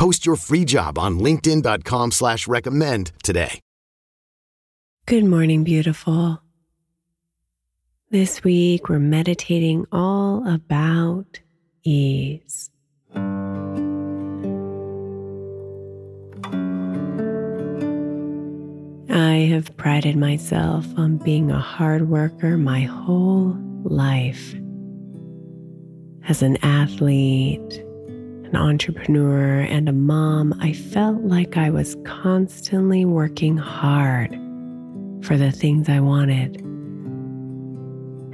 Post your free job on linkedin.com slash recommend today. Good morning, beautiful. This week we're meditating all about ease. I have prided myself on being a hard worker my whole life. As an athlete, an entrepreneur, and a mom, I felt like I was constantly working hard for the things I wanted,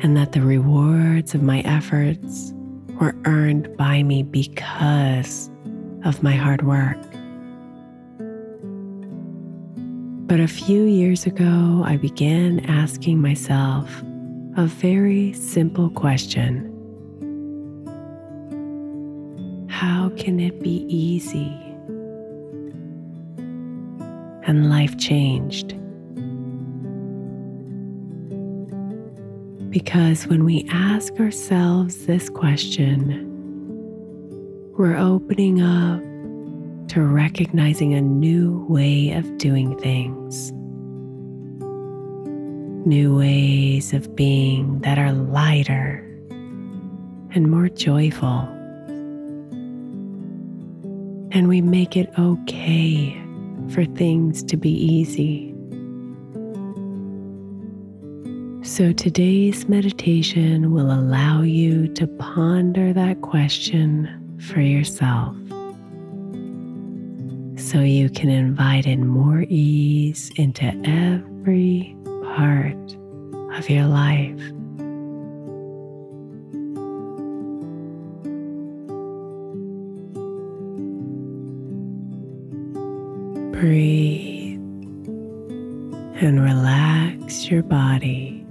and that the rewards of my efforts were earned by me because of my hard work. But a few years ago, I began asking myself a very simple question How can it be easy? And life changed. Because when we ask ourselves this question, we're opening up to recognizing a new way of doing things, new ways of being that are lighter and more joyful. And we make it okay for things to be easy. So today's meditation will allow you to ponder that question for yourself so you can invite in more ease into every part of your life. Breathe and relax your body.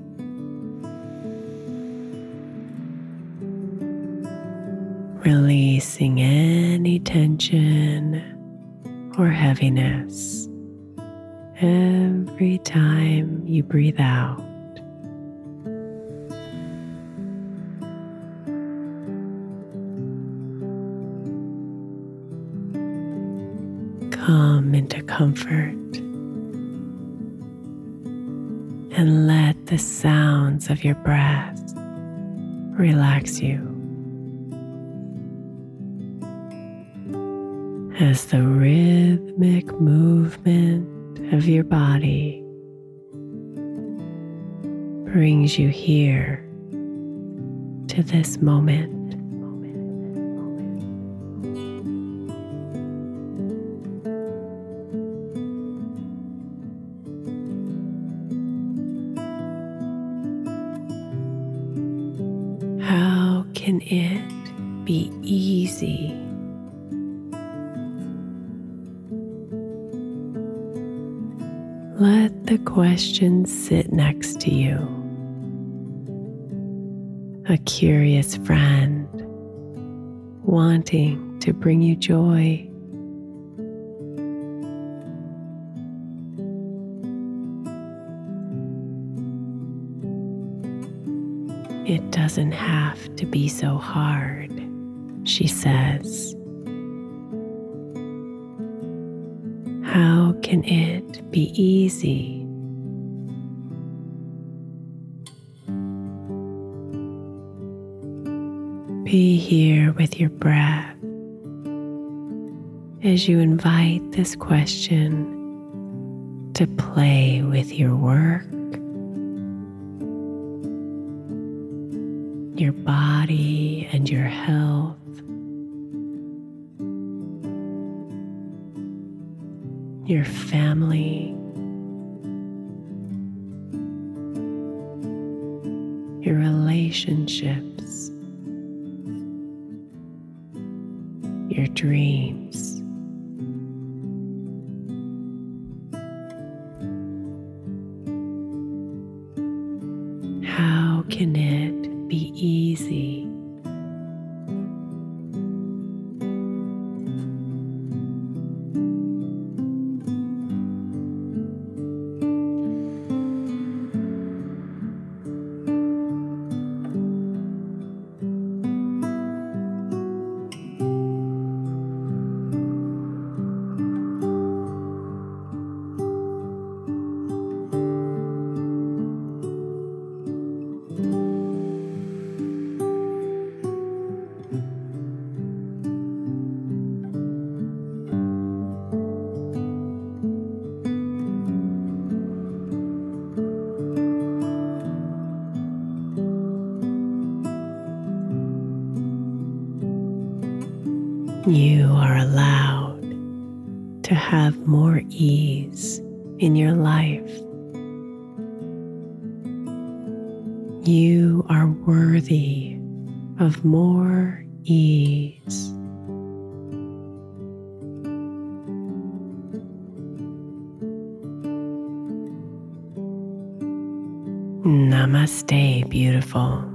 Releasing any tension or heaviness every time you breathe out. Into comfort and let the sounds of your breath relax you. As the rhythmic movement of your body brings you here to this moment. It be easy? Let the question sit next to you. A curious friend wanting to bring you joy. It doesn't have to be so hard, she says. How can it be easy? Be here with your breath as you invite this question to play with your work, your body, and your health. Your family, your relationships, your dreams. You are allowed to have more ease in your life. You are worthy of more ease. Namaste, beautiful.